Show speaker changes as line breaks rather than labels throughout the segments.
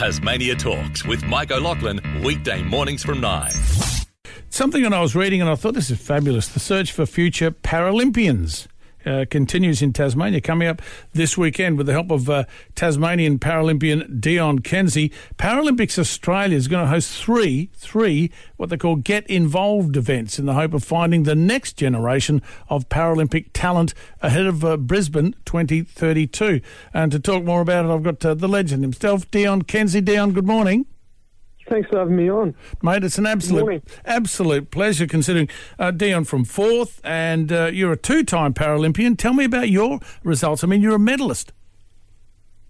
Tasmania Talks with Mike O'Loughlin, weekday mornings from 9.
Something that I was reading and I thought this is fabulous. The search for future Paralympians. Uh, continues in Tasmania, coming up this weekend with the help of uh, Tasmanian Paralympian Deon Kenzie. Paralympics Australia is going to host three, three what they call get involved events in the hope of finding the next generation of Paralympic talent ahead of uh, Brisbane 2032. And to talk more about it, I've got uh, the legend himself, Deon Kenzie. Deon, good morning.
Thanks for having me on.
Mate, it's an absolute absolute pleasure considering uh, Deon from fourth and uh, you're a two time Paralympian. Tell me about your results. I mean, you're a medalist.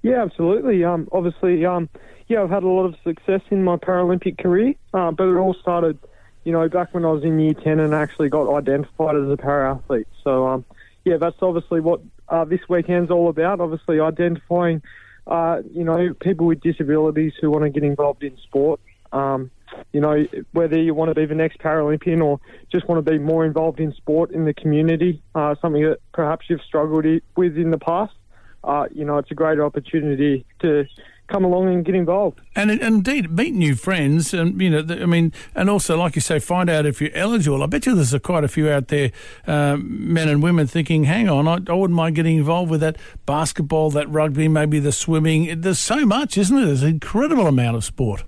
Yeah, absolutely. Um, obviously, um, yeah, I've had a lot of success in my Paralympic career, uh, but it all started, you know, back when I was in year 10 and actually got identified as a para athlete. So, um, yeah, that's obviously what uh, this weekend's all about, obviously identifying, uh, you know, people with disabilities who want to get involved in sport um, you know, whether you want to be the next Paralympian or just want to be more involved in sport in the community, uh, something that perhaps you've struggled with in the past, uh, you know, it's a great opportunity to come along and get involved.
And, and, indeed, meet new friends, and you know, I mean, and also, like you say, find out if you're eligible. I bet you there's a, quite a few out there, uh, men and women, thinking, "Hang on, I, I, wouldn't mind getting involved with that basketball, that rugby, maybe the swimming." There's so much, isn't there? There's an incredible amount of sport.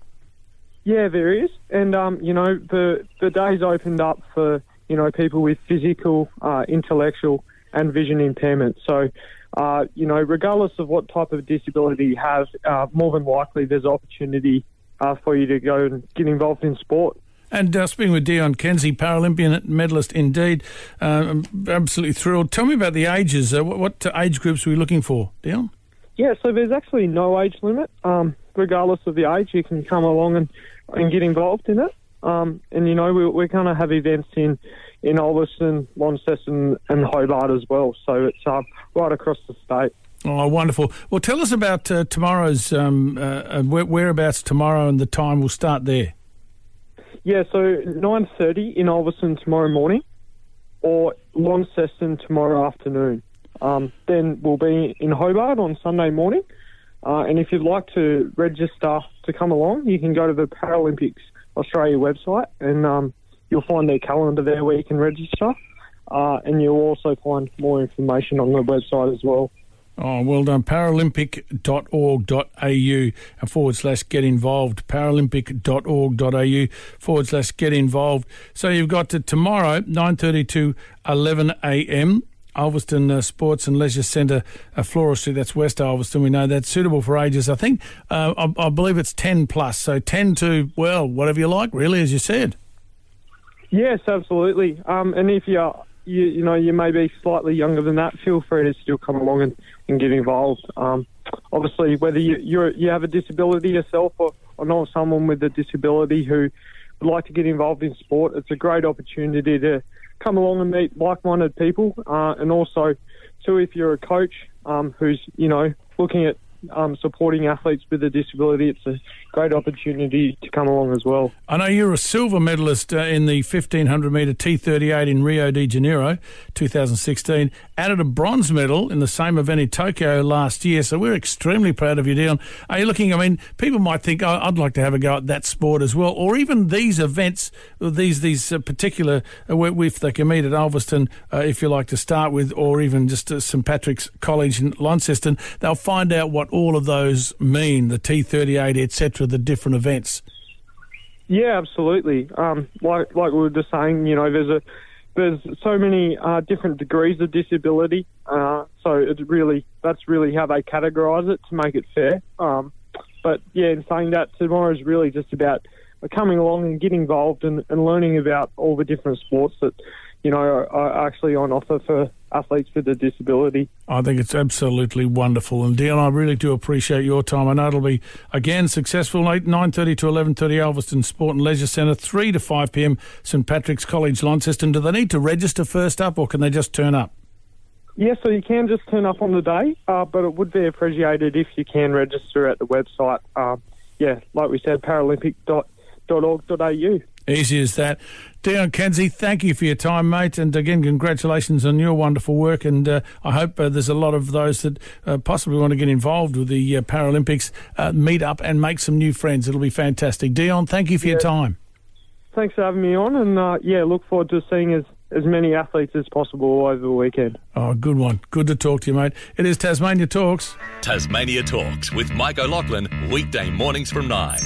Yeah, there is, and um, you know the the days opened up for you know people with physical, uh, intellectual, and vision impairment. So, uh, you know, regardless of what type of disability you have, uh, more than likely there's opportunity uh, for you to go and get involved in sport.
And uh, speaking with Deon Kenzie, Paralympian medalist indeed, uh, I'm absolutely thrilled. Tell me about the ages. what, what age groups are we looking for, Deon?
Yeah, so there's actually no age limit. Um, regardless of the age, you can come along and, and get involved in it. Um, and you know, we, we're going to have events in in Ulverstone, Launceston, and Hobart as well. So it's uh, right across the state.
Oh, wonderful! Well, tell us about uh, tomorrow's um, uh, whereabouts tomorrow and the time. We'll start there.
Yeah, so nine thirty in Ulverstone tomorrow morning, or Launceston tomorrow afternoon. Um, then we'll be in Hobart on Sunday morning. Uh, and if you'd like to register to come along, you can go to the Paralympics Australia website and um, you'll find their calendar there where you can register. Uh, and you'll also find more information on the website as well.
Oh, well done. Paralympic.org.au forward slash get involved. Paralympic.org.au forward slash get involved. So you've got to tomorrow, 9.30 to 11 a.m. Ulverstone uh, Sports and Leisure Centre, uh, Flora Street. That's West Ulverstone. We know that's suitable for ages. I think uh, I, I, believe it's ten plus, so ten to well, whatever you like, really, as you said.
Yes, absolutely. Um, and if you're you, you know you may be slightly younger than that, feel free to still come along and, and get involved. Um, obviously, whether you you you have a disability yourself or, or know someone with a disability who would like to get involved in sport, it's a great opportunity to come along and meet like-minded people, uh, and also, too, if you're a coach um, who's you know looking at um, supporting athletes with a disability, it's a great opportunity to come along as well.
I know you're a silver medalist uh, in the 1500 metre T38 in Rio de Janeiro 2016, added a bronze medal in the same event in Tokyo last year. So we're extremely proud of you, Deon. Are you looking? I mean, people might think, oh, I'd like to have a go at that sport as well, or even these events, these these uh, particular, if they can meet at Ulverstone, uh, if you like to start with, or even just uh, St Patrick's College in Launceston, they'll find out what all of those mean, the T38, etc., the different events.
Yeah, absolutely. Um, like like we were just saying, you know, there's a there's so many uh, different degrees of disability. Uh, so it's really that's really how they categorise it to make it fair. Um, but yeah, in saying that, tomorrow is really just about coming along and getting involved and, and learning about all the different sports that you know, are actually on offer for athletes with a disability.
I think it's absolutely wonderful. And Deon, I really do appreciate your time. I know it'll be, again, successful, 8, 9.30 to 11.30 Ulverstone Sport and Leisure Centre, 3 to 5 p.m. St Patrick's College, Launceston. Do they need to register first up or can they just turn up?
Yes, yeah, so you can just turn up on the day, uh, but it would be appreciated if you can register at the website. Uh, yeah, like we said, paralympic.org.au.
Easy as that. Deon Kenzie, thank you for your time, mate. And again, congratulations on your wonderful work. And uh, I hope uh, there's a lot of those that uh, possibly want to get involved with the uh, Paralympics uh, meet up and make some new friends. It'll be fantastic. Deon, thank you for yeah. your time.
Thanks for having me on. And uh, yeah, look forward to seeing as, as many athletes as possible over the weekend.
Oh, good one. Good to talk to you, mate. It is Tasmania Talks.
Tasmania Talks with Mike O'Loughlin, weekday mornings from 9.